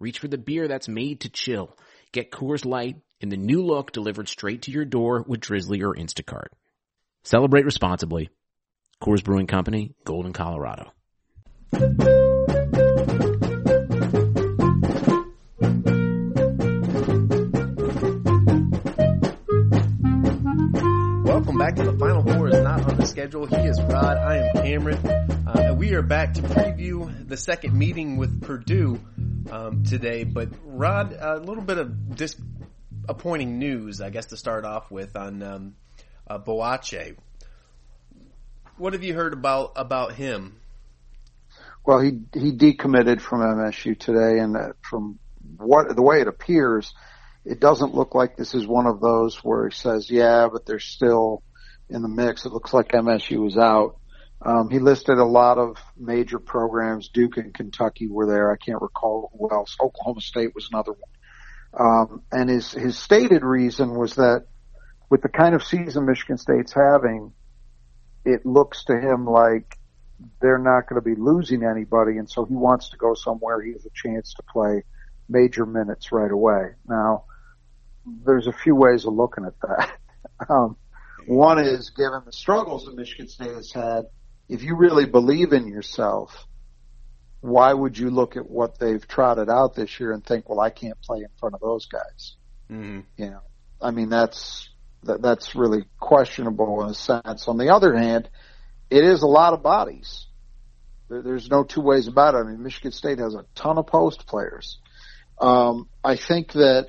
reach for the beer that's made to chill. Get Coors Light in the new look delivered straight to your door with Drizly or Instacart. Celebrate responsibly. Coors Brewing Company, Golden, Colorado. Welcome back to the Final Four is not on the schedule. He is Rod. I am Cameron. Uh, and we are back to preview the second meeting with Purdue um, today. But Rod, a little bit of disappointing news, I guess, to start off with on um, uh, Boakye. What have you heard about about him? Well, he he decommitted from MSU today, and uh, from what the way it appears, it doesn't look like this is one of those where he says, "Yeah, but they're still in the mix." It looks like MSU is out. Um, he listed a lot of major programs. Duke and Kentucky were there. I can't recall who else. Oklahoma State was another one. Um, and his his stated reason was that with the kind of season Michigan State's having, it looks to him like they're not going to be losing anybody, and so he wants to go somewhere he has a chance to play major minutes right away. Now, there's a few ways of looking at that. Um, one is given the struggles that Michigan State has had, if you really believe in yourself, why would you look at what they've trotted out this year and think, well, I can't play in front of those guys? Mm-hmm. You know, I mean, that's, that, that's really questionable in a sense. On the other hand, it is a lot of bodies. There, there's no two ways about it. I mean, Michigan State has a ton of post players. Um, I think that,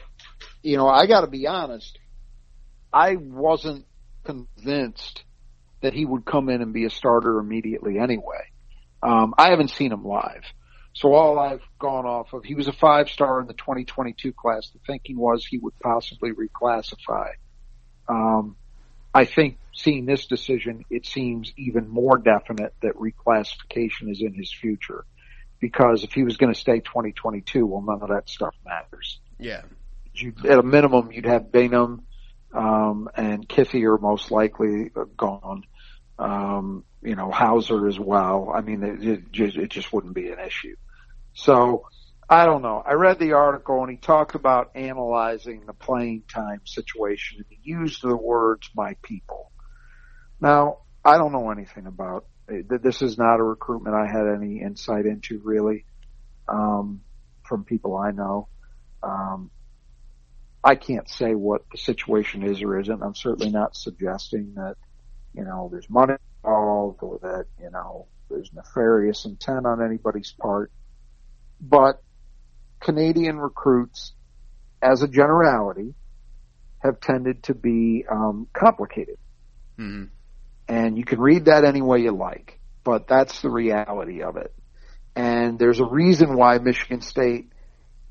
you know, I got to be honest. I wasn't convinced that he would come in and be a starter immediately anyway. Um, I haven't seen him live. So all I've gone off of, he was a five star in the 2022 class. The thinking was he would possibly reclassify. Um, I think seeing this decision, it seems even more definite that reclassification is in his future. Because if he was going to stay 2022, well, none of that stuff matters. Yeah. You, at a minimum, you'd have Bainum, um, and Kithier most likely gone. Um, you know, Hauser as well. I mean, it, it, just, it just wouldn't be an issue. So, I don't know. I read the article and he talked about analyzing the playing time situation and he used the words my people. Now, I don't know anything about this is not a recruitment I had any insight into really, um, from people I know. Um, I can't say what the situation is or isn't. I'm certainly not suggesting that, you know, there's money involved or that, you know, there's nefarious intent on anybody's part. But Canadian recruits, as a generality, have tended to be um, complicated. Mm-hmm. And you can read that any way you like, but that's the reality of it. And there's a reason why Michigan State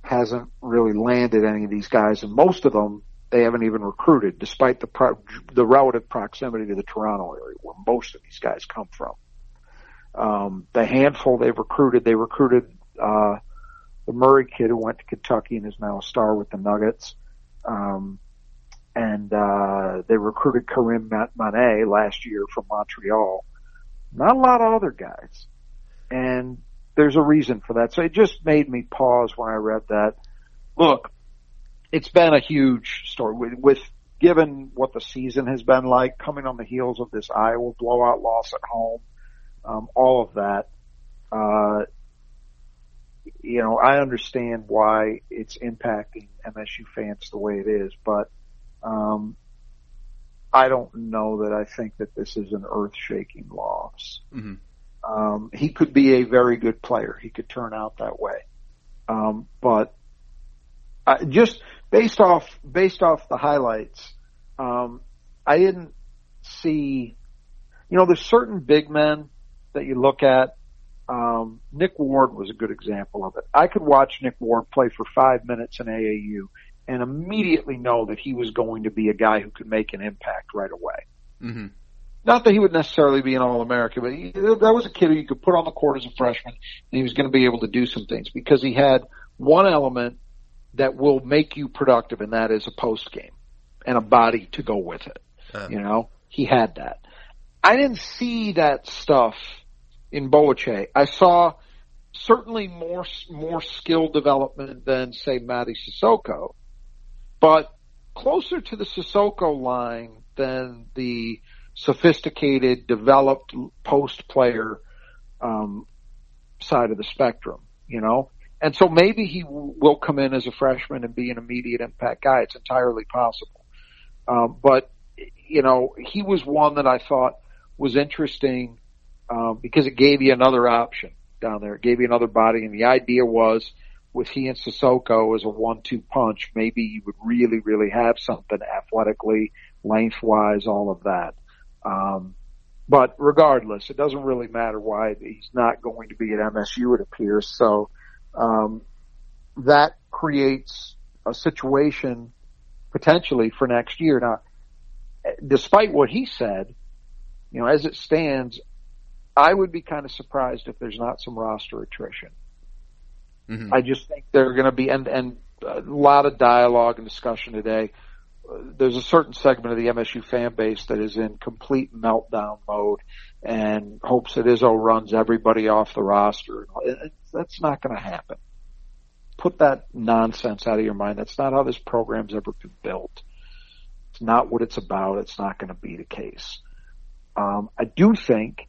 hasn't really landed any of these guys, and most of them they haven't even recruited, despite the pro- the relative proximity to the Toronto area where most of these guys come from. Um, the handful they've recruited, they recruited uh, the Murray kid who went to Kentucky and is now a star with the Nuggets. Um, and uh, they recruited Karim Mane last year from Montreal. Not a lot of other guys, and there's a reason for that. So it just made me pause when I read that. Look, it's been a huge story with, with given what the season has been like, coming on the heels of this Iowa blowout loss at home, um, all of that. Uh, you know, I understand why it's impacting MSU fans the way it is, but, um, I don't know that I think that this is an earth shaking loss. Mhm. Um, he could be a very good player. He could turn out that way. Um, but I, just based off, based off the highlights, um, I didn't see, you know, there's certain big men that you look at. Um, Nick Ward was a good example of it. I could watch Nick Ward play for five minutes in AAU and immediately know that he was going to be a guy who could make an impact right away. Mm-hmm. Not that he would necessarily be an All-American, but he, that was a kid who you could put on the court as a freshman and he was going to be able to do some things because he had one element that will make you productive and that is a post game and a body to go with it. Uh, You know, he had that. I didn't see that stuff in Boakye. I saw certainly more more skill development than say Mady Sissoko, but closer to the Sissoko line than the sophisticated, developed post player um, side of the spectrum. You know, and so maybe he w- will come in as a freshman and be an immediate impact guy. It's entirely possible. Um, but you know, he was one that I thought was interesting um, because it gave you another option down there. It gave you another body, and the idea was with he and Sissoko as a one-two punch, maybe you would really, really have something athletically, lengthwise, all of that. Um, but regardless, it doesn't really matter why he's not going to be at MSU. It appears so. Um, that creates a situation potentially for next year. Now, despite what he said, you know, as it stands, I would be kind of surprised if there's not some roster attrition. mhm. I just think they're going to be, and, and a lot of dialogue and discussion today. There's a certain segment of the MSU fan base that is in complete meltdown mode and hopes that Izzo runs everybody off the roster. That's not going to happen. Put that nonsense out of your mind. That's not how this program's ever been built. It's not what it's about. It's not going to be the case. Um, I do think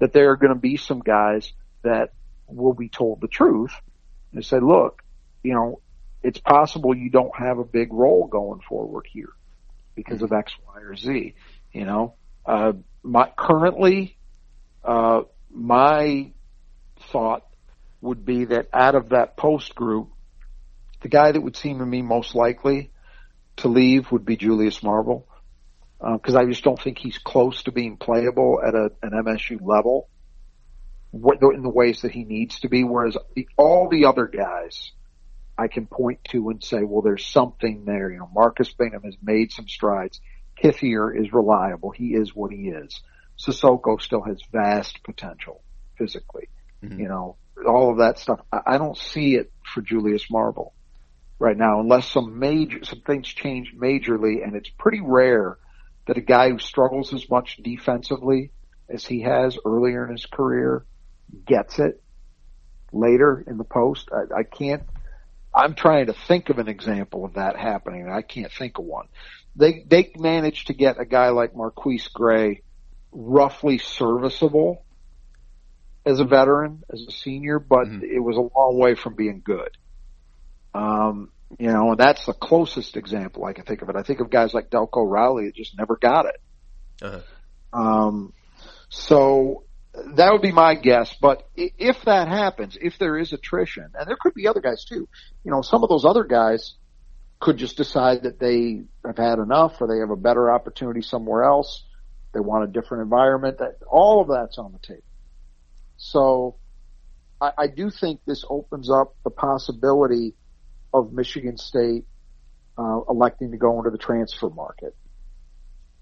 that there are going to be some guys that will be told the truth and say, look, you know, it's possible you don't have a big role going forward here because of X, Y, or Z. You know, uh, my currently, uh, my thought would be that out of that post group, the guy that would seem to me most likely to leave would be Julius Marble. Because I just don't think he's close to being playable at a, an MSU level in the ways that he needs to be. Whereas the, all the other guys, I can point to and say, well, there's something there. You know, Marcus Bingham has made some strides. Kithier is reliable. He is what he is. Sissoko still has vast potential physically. Mhm. You know, all of that stuff. I, I don't see it for Julius Marble right now unless some major, some things change majorly and it's pretty rare that a guy who struggles as much defensively as he has earlier in his career gets it later in the post. I, I can't, I'm trying to think of an example of that happening and I can't think of one. They, they managed to get a guy like Marquise Gray roughly serviceable as a veteran, as a senior, but Mhm. it was a long way from being good. Um, you know, and that's the closest example I can think of it. I think of guys like Delco Rowley that just never got it. Uh-huh. Um, so that would be my guess. But if that happens, if there is attrition, and there could be other guys too, you know, some of those other guys could just decide that they have had enough or they have a better opportunity somewhere else. They want a different environment. That all of that's on the table. So I, I do think this opens up the possibility of Michigan State uh, electing to go into the transfer market,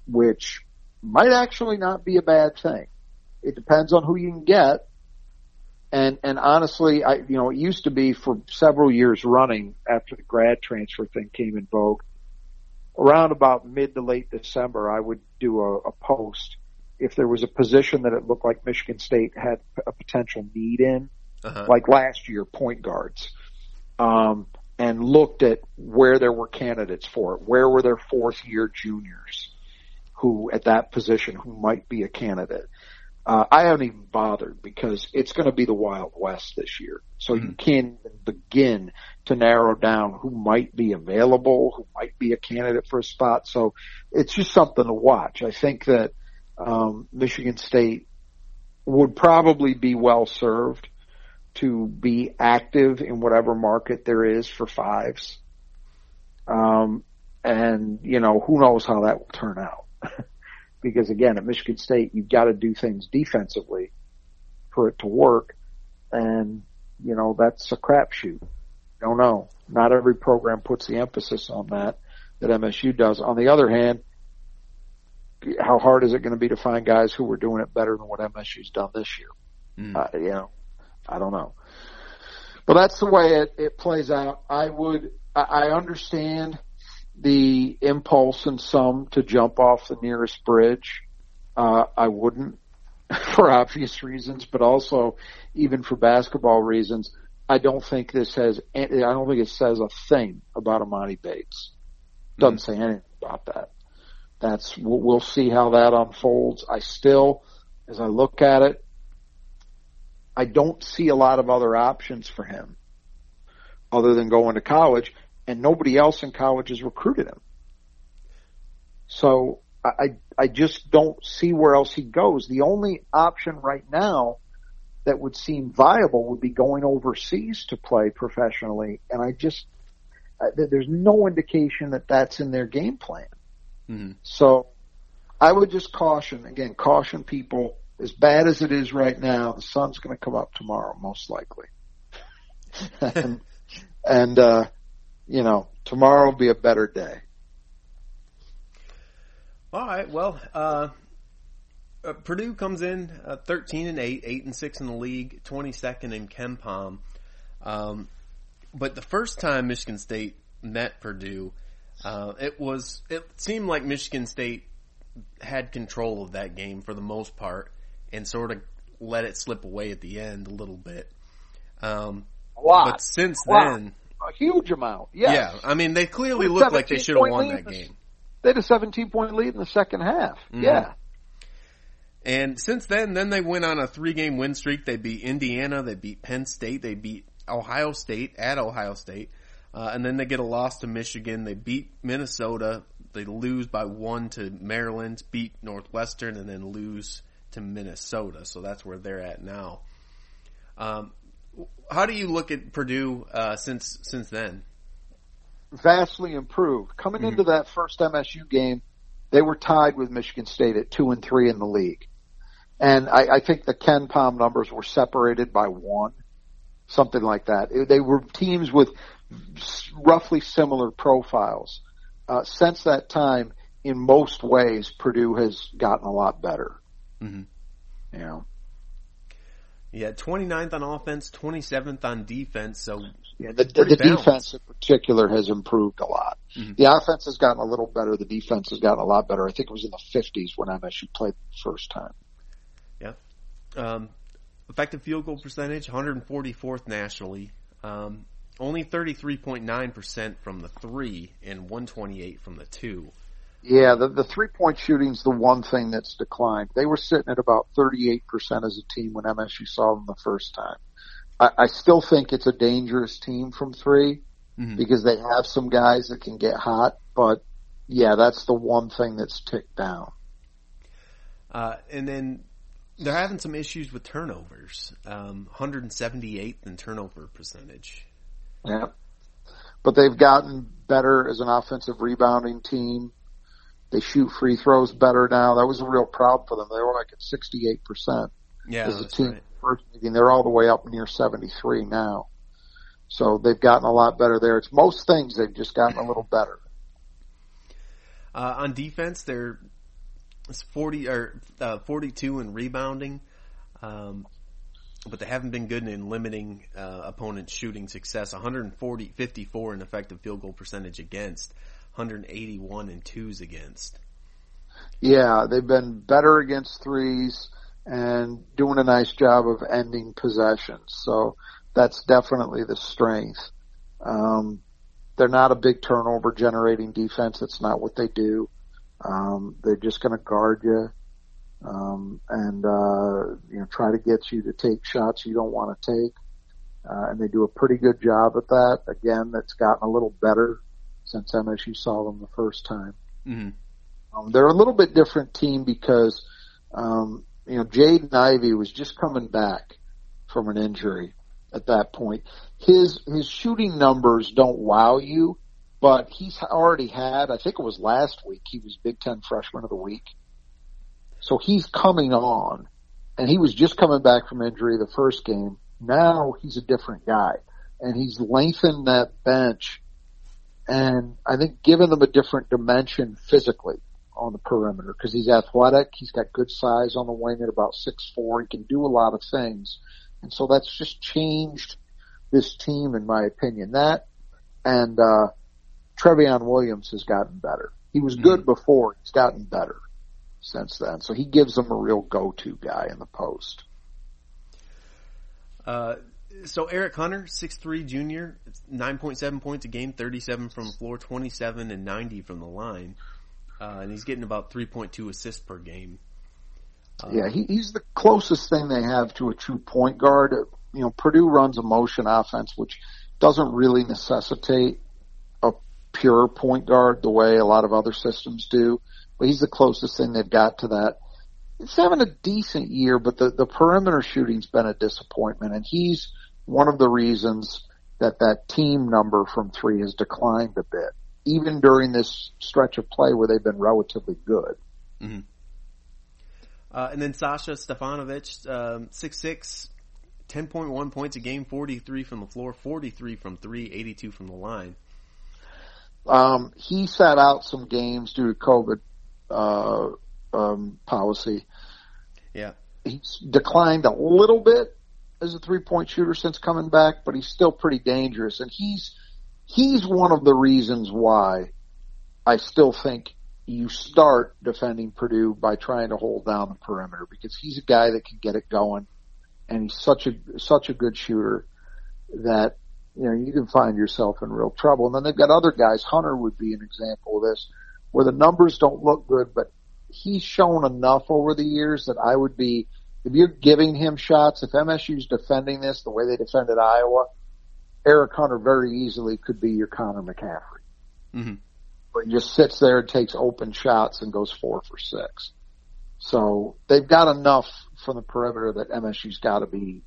which might actually not be a bad thing. It depends on who you can get. And, and honestly, I, you know, it used to be for several years running after the grad transfer thing came in vogue. Around about mid to late December, I would do a, a post if there was a position that it looked like Michigan State had a potential need in, Uh-huh. like last year, point guards, um, and looked at where there were candidates for it. Where were their fourth year juniors who at that position who might be a candidate? Uh, I haven't even bothered because it's going to be the Wild West this year. So you can't even begin to narrow down who might be available, who might be a candidate for a spot. So it's just something to watch. I think that, um, Michigan State would probably be well served to be active in whatever market there is for fives. Um, and you know, who knows how that will turn out. because again, at Michigan State, you've got to do things defensively for it to work. And, you know, that's a crapshoot. Don't know. Not every program puts the emphasis on that that MSU does. On the other hand, how hard is it going to be to find guys who are doing it better than what MSU's done this year? Mm. Uh, you know, I don't know. But that's the way it, it plays out. I would, I understand the impulse in some to jump off the nearest bridge. Uh, I wouldn't for obvious reasons, but also even for basketball reasons. I don't think this has, I don't think it says a thing about Emoni Bates. Doesn't say anything about that. That's, we'll see how that unfolds. I still, as I look at it, I don't see a lot of other options for him other than going to college and nobody else in college has recruited him. So I, I just don't see where else he goes. The only option right now that would seem viable would be going overseas to play professionally. And I just, there's no indication that that's in their game plan. Mm-hmm. So I would just caution, again, caution people, as bad as it is right now, the sun's going to come up tomorrow, most likely. and, and, uh, you know, tomorrow will be a better day. All right. Well, uh, uh, Purdue comes in uh, 13 and 8, 8 and 6 in the league, 22nd in KenPom. Um, but the first time Michigan State met Purdue, uh, it was it seemed like Michigan State had control of that game for the most part and sort of let it slip away at the end a little bit. Um, A lot. but since A lot. then, A huge amount. Yes. yeah, I mean they clearly looked like they should have won that game. They had a 17 point lead in the second half. Mhm. Yeah. And since then, then they went on a three game win streak. They beat Indiana, they beat Penn State, they beat Ohio State at Ohio State, uh, and then they get a loss to Michigan. They beat Minnesota. They lose by one to Maryland, beat Northwestern, and then lose to Minnesota. So that's where they're at now. Um, how do you look at Purdue uh, since since then? Vastly improved. Coming into that first MSU game, they were tied with Michigan State at two and three in the league. And I, I think the KenPom numbers were separated by one, something like that. It- They were teams with roughly similar profiles. Uh, since that time, in most ways, Purdue has gotten a lot better. Mhm. You know, Yeah, 29th on offense, 27th on defense. So yeah, the, the, Pretty the balanced. defense in particular has improved a lot. Mhm. The offense has gotten a little better. The defense has gotten a lot better. I think it was in the 50s when MSU played the first time. Yeah. Um, effective field goal percentage, 144th nationally. Um, only 33.9% from the three and 128 from the two. Yeah, the, the three point shooting's the one thing that's declined. They were sitting at about 38% as a team when MSU saw them the first time. I, I still think it's a dangerous team from 3 Mhm. because they have some guys that can get hot, but yeah, that's the one thing that's ticked down. Uh, and then they're having some issues with turnovers. Um, 178th in turnover percentage. Yeah. But they've gotten better as an offensive rebounding team. They shoot free throws better now. That was a real problem for them. They were like at 68% Yeah, as a team. right. First meeting, they're all the way up near 73 now. So they've gotten a lot better there. It's most things they've just gotten a little better. Uh, on defense, they're 40 or uh, 42 in rebounding, um, but they haven't been good in limiting uh, opponents' shooting success. 140, 54 in effective field goal percentage against, 181 and twos against. Yeah, they've been better against threes and doing a nice job of ending possessions. So that's definitely the strength. Um, they're not a big turnover generating defense. That's not what they do. Um, they're just going to guard you um, and uh, you know try to get you to take shots you don't want to take. Uh, and they do a pretty good job at that. Again, that's gotten a little better since MSU saw them the first time. Mm-hmm. Um, they're a little bit different team because, um, you know, Jaden Ivey was just coming back from an injury at that point. His, his shooting numbers don't wow you, but he's already had, I think it was last week, he was Big Ten Freshman of the Week. So he's coming on and he was just coming back from injury the first game now he's a different guy and he's lengthened that bench and I think given them a different dimension physically on the perimeter because he's athletic. He's got good size on the wing at about six four. He can do a lot of things. And so that's just changed this team in my opinion. That and, uh, Trevion Williams has gotten better. He was good mm-hmm. before. He's gotten better since then. So he gives them a real go-to guy in the post. Uh, so Eric Hunter, six three junior, 9.7 points a game, 37 from the floor, 27 and 90 from the line. Uh, and he's getting about 3.2 assists per game. Uh, yeah, he, he's the closest thing they have to a true point guard. You know, Purdue runs a motion offense, which doesn't really necessitate a pure point guard the way a lot of other systems do. But he's the closest thing they've got to that he's having a decent year, but the, the perimeter shooting's been a disappointment, and he's one of the reasons that that team number from three has declined a bit, even during this stretch of play where they've been relatively good. Mm-hmm. Uh, and then Sasha Stefanovic, um, 6'6", 10.1 points a game, 43 from the floor, 43 from three, 82 from the line. Um, he sat out some games due to COVID, uh, um, policy. Yeah. He's declined a little bit as a three point shooter since coming back, but he's still pretty dangerous. And he's, he's one of the reasons why I still think you start defending Purdue by trying to hold down the perimeter because he's a guy that can get it going and he's such a, such a good shooter that, you know, you can find yourself in real trouble. And then they've got other guys. Hunter would be an example of this where the numbers don't look good, but he's shown enough over the years that I would be, if you're giving him shots, if MSU's defending this the way they defended Iowa, Eric Hunter very easily could be your Connor McCaffery. Mm-hmm. But he just sits there and takes open shots and goes four for six. So they've got enough from the perimeter that MSU's got to be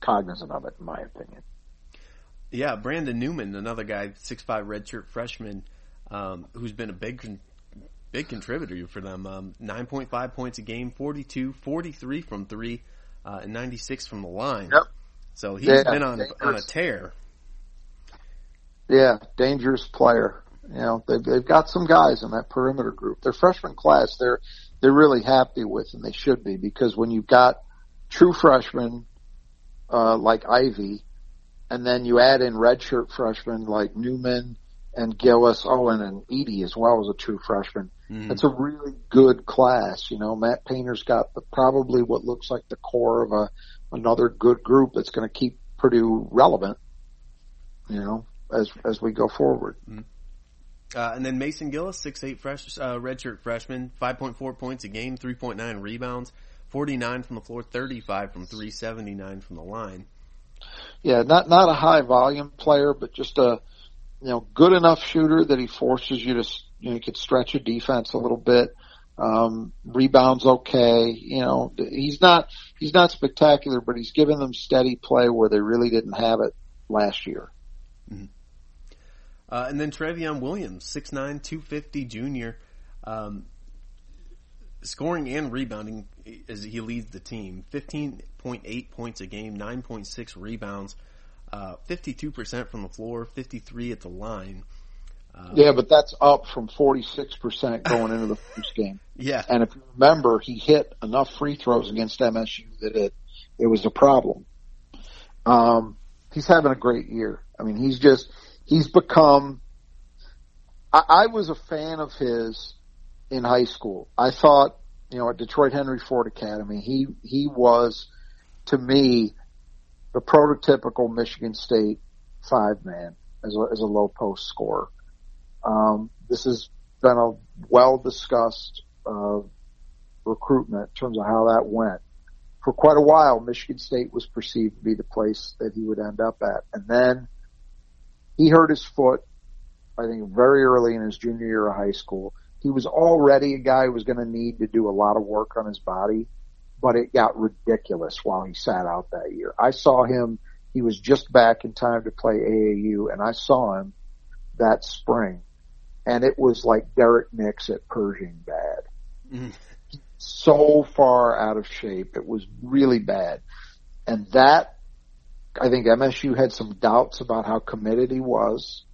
cognizant of it, in my opinion. Yeah, Brandon Newman, another guy, six five redshirt freshman, um, who's been a big big contributor for them. Um, 9.5 points a game, 42, 43 from three, uh, and 96 from the line. Yep. So he's yeah, been on, on a tear. Yeah, dangerous player. You know, they've, they've got some guys in that perimeter group. Their freshman class, they're, they're really happy with, and they should be, because when you've got true freshmen, uh, like Ivey, and then you add in redshirt freshmen like Newman and Gillis, Owen, and Edey as well as a true freshman. Mm. It's a really good class. You know, Matt Painter's got the, probably what looks like the core of a another good group that's going to keep Purdue relevant. You know, as as we go forward. Mm. Uh, and then Mason Gillis, six eight fresh uh, redshirt freshman, five point four points a game, three point nine rebounds, forty nine from the floor, thirty five from three, seventy nine from the line. Yeah, not not a high volume player, but just a you know good enough shooter that he forces you to you know, he could stretch a defense a little bit. Um, rebounds okay. You know, he's not, he's not spectacular, but he's given them steady play where they really didn't have it last year. Mm-hmm. Uh, and then Trevion Williams, 6'9", 250 junior, um, scoring and rebounding as he leads the team. 15.8 points a game, 9.6 rebounds, uh, 52% from the floor, 53 at the line. Um, yeah, but that's up from 46% going into the first game. Yeah. And if you remember, he hit enough free throws against MSU that it, it was a problem. Um, he's having a great year. I mean, he's just, he's become, I, I was a fan of his in high school. I thought, you know, at Detroit Henry Ford Academy, he, he was, to me, the prototypical Michigan State five man as a, as a low post scorer. Um, this has been a well discussed uh, recruitment in terms of how that went. For quite a while, Michigan State was perceived to be the place that he would end up at. And then he hurt his foot, I think very early in his junior year of high school. He was already a guy who was going to need to do a lot of work on his body, but it got ridiculous while he sat out that year. I saw him, he was just back in time to play AAU and I saw him that spring and it was like Derrick Nix at Pershing bad. Mm. So far out of shape. It was really bad. And that, I think MSU had some doubts about how committed he was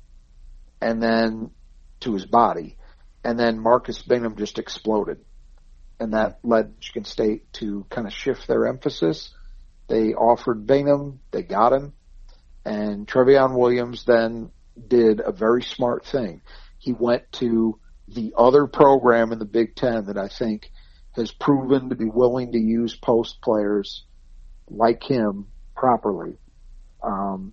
and then to his body. And then Marcus Bingham just exploded. And that led Michigan State to kind of shift their emphasis. They offered Bingham, they got him, and Trevion Williams then did a very smart thing he went to the other program in the Big Ten that I think has proven to be willing to use post players like him properly. Um,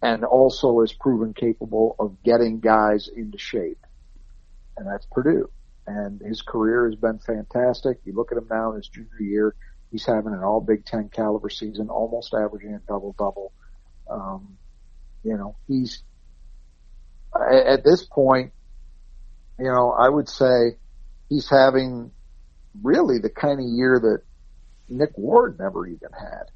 and also is proven capable of getting guys into shape. And that's Purdue. And his career has been fantastic. You look at him now in his junior year, he's having an all Big Ten caliber season, almost averaging a double double. Um, you know, he's at this point, you know, I would say he's having really the kind of year that Nick Ward never even had.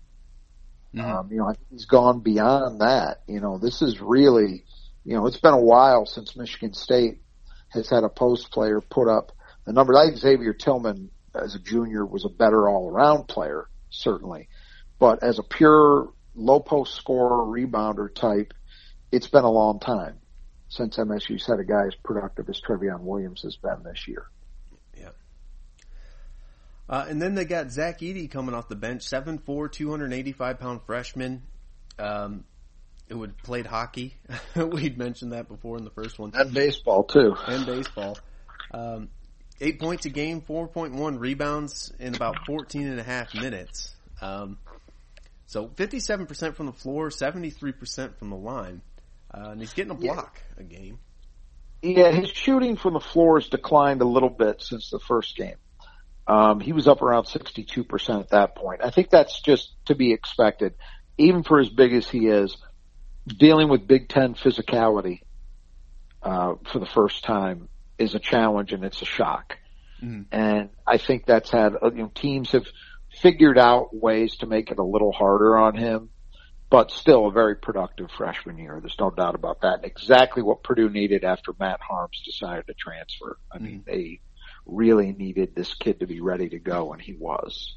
Mm-hmm. Um, you know, he's gone beyond that. You know, this is really, you know, it's been a while since Michigan State has had a post player put up the number. I think Xavier Tillman as a junior was a better all around player, certainly. But as a pure low post scorer, rebounder type, it's been a long time since MSU's had a guy as productive as Trevion Williams has been this year. Yeah. Uh, and then they got Zach Edey coming off the bench, 7'4", 285 pound freshman. Um, who had played hockey. We'd mentioned that before in the first one. And baseball too. And baseball. Um, eight points a game, 4.1 rebounds in about 14 and a half minutes. Um, so 57% from the floor, 73% from the line. Uh, and he's getting a block yeah. a game. Yeah, his shooting from the floor has declined a little bit since the first game. Um, he was up around 62% at that point. I think that's just to be expected. Even for as big as he is, dealing with Big Ten physicality, uh, for the first time is a challenge and it's a shock. Mm. And I think that's had, uh, you know, teams have figured out ways to make it a little harder on him but still a very productive freshman year. There's no doubt about that. Exactly what Purdue needed after Matt Haarms decided to transfer. I mean, mm-hmm. they really needed this kid to be ready to go, and he was.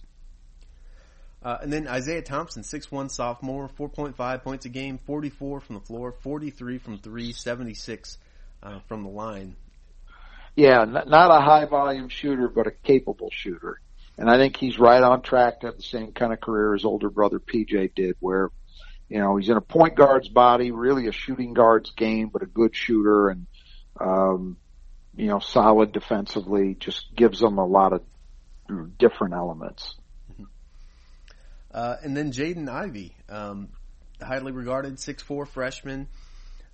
Uh, and then Isaiah Thompson, six one sophomore, 4.5 points a game, 44 from the floor, 43 from three, 76 uh, from the line. Yeah, not a high volume shooter, but a capable shooter. And I think he's right on track to have the same kind of career his older brother PJ did, where you know, he's in a point guard's body, really a shooting guard's game, but a good shooter and, um, you know, solid defensively, just gives them a lot of different elements. Uh, and then Jaden Ivey, um, highly regarded six four freshman.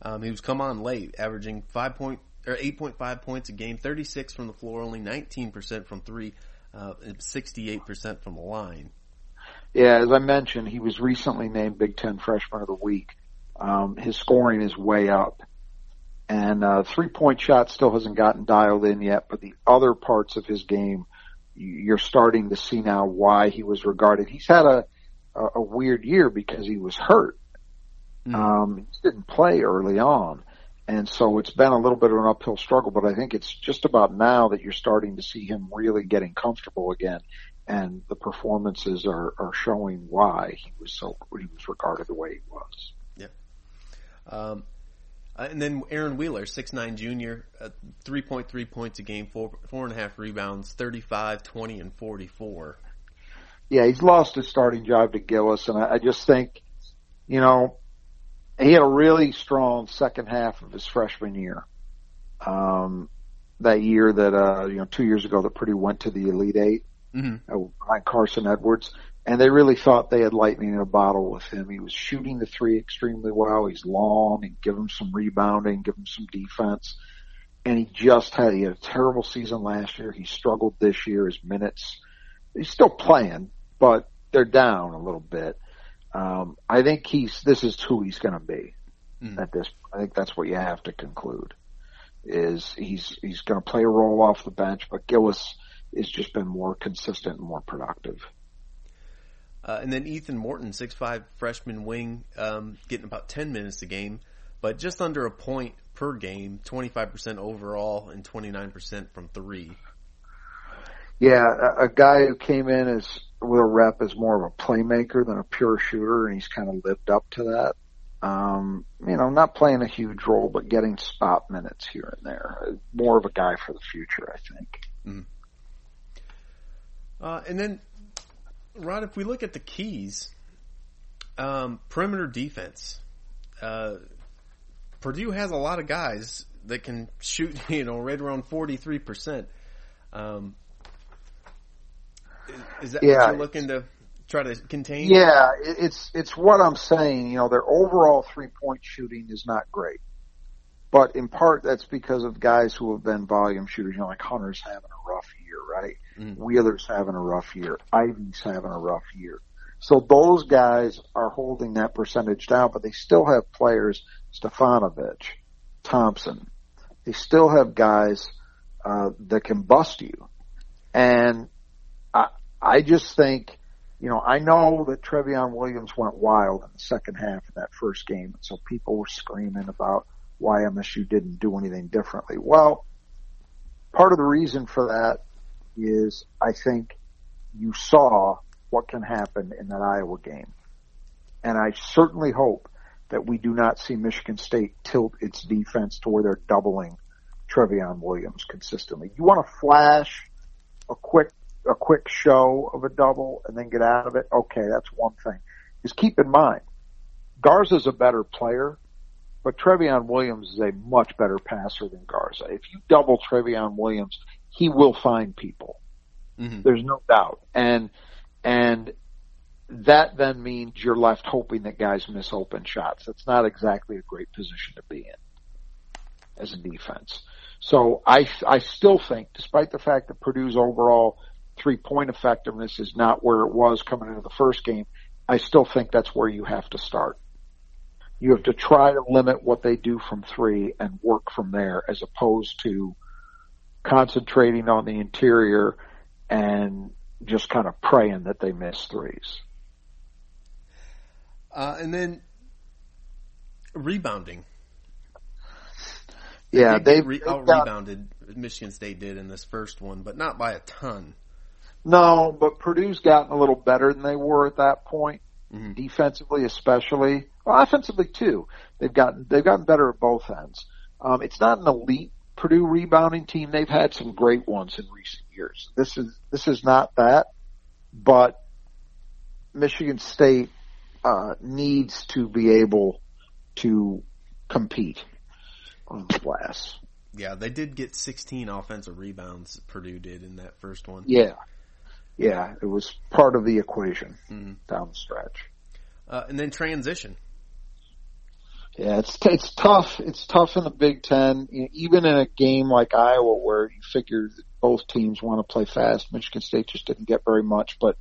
Um, he was come on late, averaging five point or eight point five points a game, thirty six from the floor, only nineteen percent from three, uh, sixty eight percent from the line. Yeah, as I mentioned, he was recently named Big Ten Freshman of the Week. Um, his scoring is way up. And uh, three point shot still hasn't gotten dialed in yet, but the other parts of his game, you're starting to see now why he was regarded. He's had a, a, a weird year because he was hurt. Mm. Um, he didn't play early on. And so it's been a little bit of an uphill struggle, but I think it's just about now that you're starting to see him really getting comfortable again and the performances are, are showing why he was so he was regarded the way he was. Yeah. Um, uh, and then Aaron Wheeler, six nine junior, uh, 3.3 points a game, four, four and a half rebounds, 35, 20, and 44. Yeah, he's lost his starting job to Gillis, and I, I just think, you know, he had a really strong second half of his freshman year. Um, that year that, uh, you know, two years ago that Purdue went to the Elite Eight mm-hmm. uh, behind Carson Edwards. And they really thought they had lightning in a bottle with him. He was shooting the three extremely well. He's long and give him some rebounding, give him some defense. and he just had he had a terrible season last year. He struggled this year. His minutes, he's still playing, but they're down a little bit. Um, I think he's this is who he's going to be Mm. at this. I think that's what you have to conclude. Is he's he's going to play a role off the bench, but Gillis has just been more consistent and more productive. Uh, and then Ethan Morton, six five freshman wing, um, getting about 10 minutes a game, but just under a point per game, 25% overall and 29% from three. Yeah, a, a guy who came in as a rep as more of a playmaker than a pure shooter, and he's kind of lived up to that. Um, you know, not playing a huge role, but getting spot minutes here and there. More of a guy for the future, I think. Uh, and then, Rod, if we look at the keys, um, perimeter defense, uh, Purdue has a lot of guys that can shoot, you know, right around 43%. Um, is, that Yeah. what you're looking to try to contain? Yeah, it's it's what I'm saying. You know, their overall three point shooting is not great, but in part that's because of guys who have been volume shooters. You know, like Hunter's having a rough year, right? Mhm. Wheeler's having a rough year. Ivey's having a rough year. So those guys are holding that percentage down, but they still have players, Stefanovic, Thompson. They still have guys uh, that can bust you, and I I just think you know, I know that Trevion Williams went wild in the second half of that first game, and so people were screaming about why MSU didn't do anything differently. Well, part of the reason for that is I think you saw what can happen in that Iowa game. And I certainly hope that we do not see Michigan State tilt its defense to where they're doubling Trevion Williams consistently. You want to flash a quick a quick show of a double and then get out of it, okay, that's one thing. Just keep in mind, Garza's a better player, but Trevion Williams is a much better passer than Garza. If you double Trevion Williams, he will find people. Mhm. There's no doubt. And and that then means you're left hoping that guys miss open shots. That's not exactly a great position to be in as a defense. So I I still think, despite the fact that Purdue's overall three point effectiveness is not where it was coming into the first game, I still think that's where you have to start. You have to try to limit what they do from three and work from there as opposed to concentrating on the interior and just kind of praying that they miss threes. Uh, and then rebounding. Yeah, They re- out rebounded Michigan State did in this first one, but not by a ton. No, but Purdue's gotten a little better than they were at that point, Mhm. defensively especially. Well, offensively too. They've gotten they've gotten better at both ends. Um, it's not an elite Purdue rebounding team. They've had some great ones in recent years. This is this is not that, but Michigan State uh, needs to be able to compete on the glass. Yeah, they did get 16 offensive rebounds. Purdue did in that first one. Yeah, yeah, it was part of the equation Mhm. down the stretch. Uh, and then transition. Yeah, it's it's tough. It's tough in the Big Ten, You know, even in a game like Iowa, where you figure both teams want to play fast. Michigan State just didn't get very much, but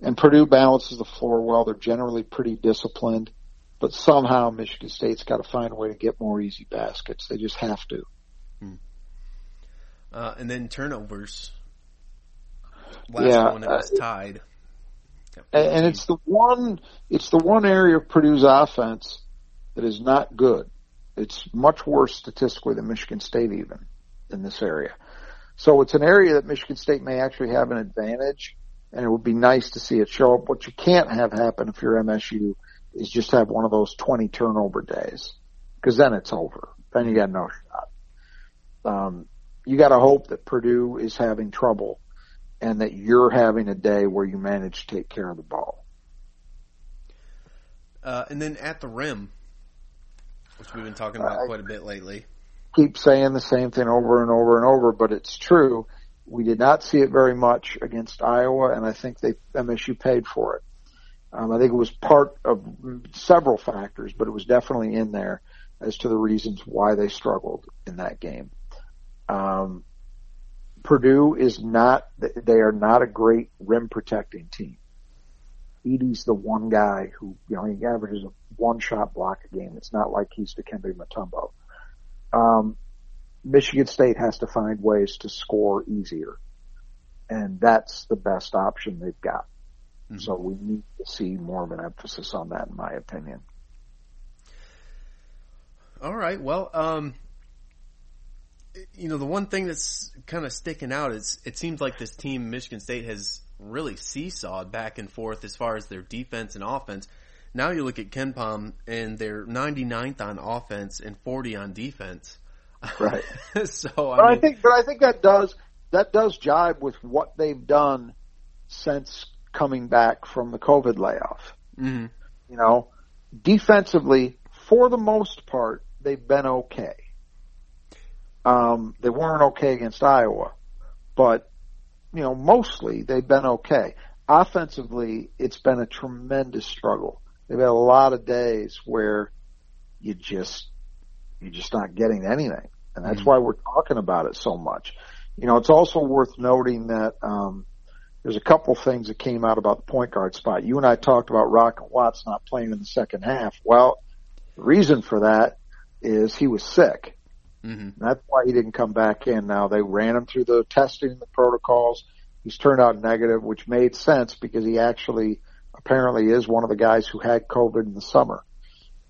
and Purdue balances the floor well. They're generally pretty disciplined, but somehow Michigan State's got to find a way to get more easy baskets. They just have to. Uh, and then turnovers. Last Yeah, one it was tied. And, and it's the one it's the one area of Purdue's offense that is not good. It's much worse statistically than Michigan State even in this area. So it's an area that Michigan State may actually have an advantage and it would be nice to see it show up. What you can't have happen if you're MSU is just have one of those 20 turnover days because then it's over. Then you got no shot. Um, you got to hope that Purdue is having trouble and that you're having a day where you manage to take care of the ball. Uh, and then at the rim, which we've been talking about I- quite a bit lately. Keep saying the same thing over and over and over, but it's true. We did not see it very much against Iowa, and I think they MSU paid for it. Um, I think it was part of several factors, but it was definitely in there. as to the reasons why they struggled in that game. Um, Purdue is not, they are not a great rim protecting team. Edey's the one guy who, you know, he averages a one shot block a game. It's not like he's Dikembe Mutombo. Um, Michigan State has to find ways to score easier. And that's the best option they've got. Mm-hmm. So we need to see more of an emphasis on that in my opinion. All right. Well, um, you know, the one thing that's kind of sticking out is it seems like this team, Michigan State, has really seesawed back and forth as far as their defense and offense. Now you look at KenPom and they're 99th on offense and 40 on defense. Right. so, I, but mean, I think, but I think that does that does jibe with what they've done since coming back from the COVID layoff. Mm-hmm. You know, defensively, for the most part, they've been okay. Um, they weren't okay against Iowa, but you know, mostly they've been okay. Offensively, it's been a tremendous struggle. They've had a lot of days where you just you're just not getting anything, and that's mm-hmm. why we're talking about it so much. You know, it's also worth noting that um, there's a couple things that came out about the point guard spot. You and I talked about Rocket Watts not playing in the second half. Well, the reason for that is he was sick. Mm-hmm. That's why he didn't come back in. Now they ran him through the testing, the protocols. He's turned out negative, which made sense because he actually apparently is one of the guys who had COVID in the summer.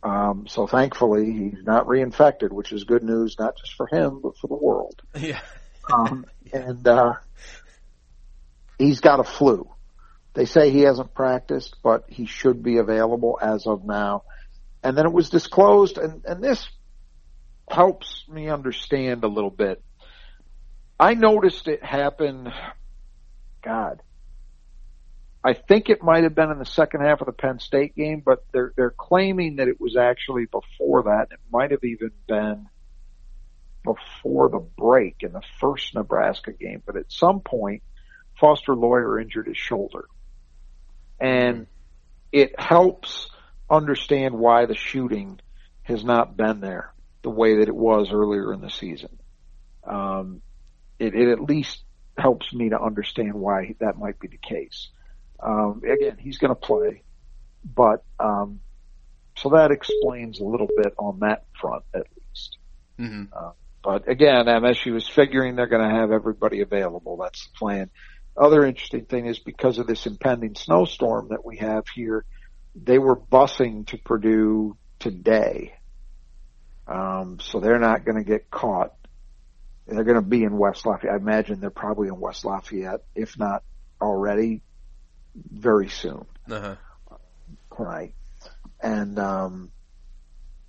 Um, so thankfully he's not reinfected, which is good news, not just for him, but for the world. Yeah. um, and, uh, he's got a flu. They say he hasn't practiced, but he should be available as of now. And then it was disclosed, and, and this helps me understand a little bit. I noticed it happen, God, I think it might have been in the second half of the Penn State game, but they're, they're claiming that it was actually before that. It might have even been before the break in the first Nebraska game, but at some point, Foster Loyer injured his shoulder. And it helps understand why the shooting has not been there the way that it was earlier in the season. Um, it, it at least helps me to understand why that might be the case. Um, again, he's going to play, but um, so that explains a little bit on that front at least. Mm-hmm. Uh, but again, MSU is figuring they're going to have everybody available. That's the plan. Other interesting thing is because of this impending snowstorm that we have here, they were busing to Purdue today. Um, so they're not going to get caught. They're going to be in West Lafayette. I imagine they're probably in West Lafayette, if not already, very soon. Uh-huh. Tonight. And, um,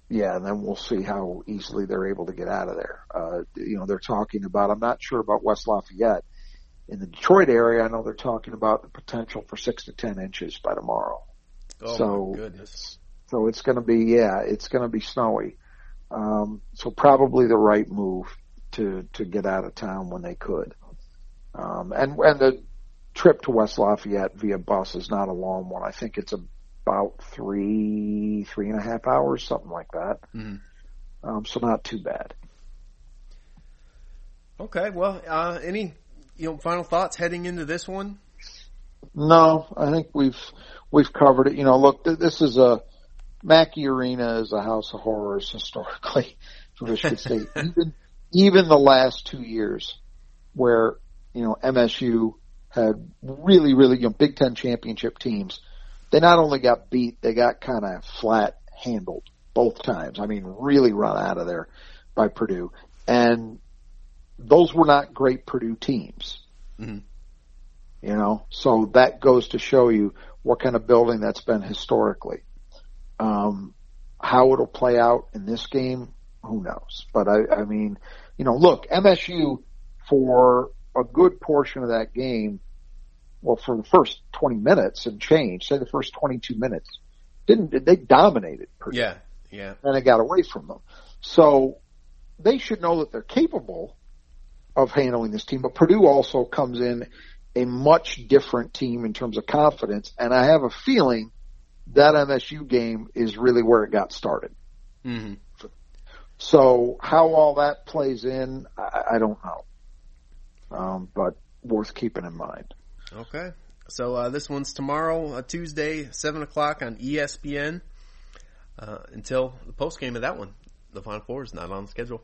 yeah, and then we'll see how easily they're able to get out of there. Uh, you know, they're talking about, I'm not sure about West Lafayette. In the Detroit area, I know they're talking about the potential for six to ten inches by tomorrow. Oh so, my goodness. So it's going to be, yeah, it's going to be snowy. Um, so probably the right move to, to get out of town when they could. Um, and, and the trip to West Lafayette via bus is not a long one. I think it's about three, three and a half hours, something like that. Mm-hmm. Um, so not too bad. Okay. Well, uh, any, you know, final thoughts heading into this one? No, I think we've, we've covered it. You know, look, th- this is a, Mackey Arena is a house of horrors historically for Michigan State. even, even the last two years where, you know, MSU had really, really, you know, Big Ten championship teams. They not only got beat, they got kind of flat handled both times. I mean, really run out of there by Purdue. And those were not great Purdue teams. Mm-hmm. You know, so that goes to show you what kind of building that's been historically. Um, how it'll play out in this game, who knows? But I, I mean, you know, look, MSU for a good portion of that game, well, for the first 20 minutes and change, say the first 22 minutes, didn't, they dominated Purdue. Yeah, yeah. And it got away from them. So they should know that they're capable of handling this team, but Purdue also comes in a much different team in terms of confidence, and I have a feeling that MSU game is really where it got started. Mm-hmm. So how all that plays in, I, I don't know. Um, but worth keeping in mind. Okay. So uh, this one's tomorrow, uh, Tuesday, seven o'clock on ESPN. Uh, until the post game of that one, the Final Four is not on the schedule.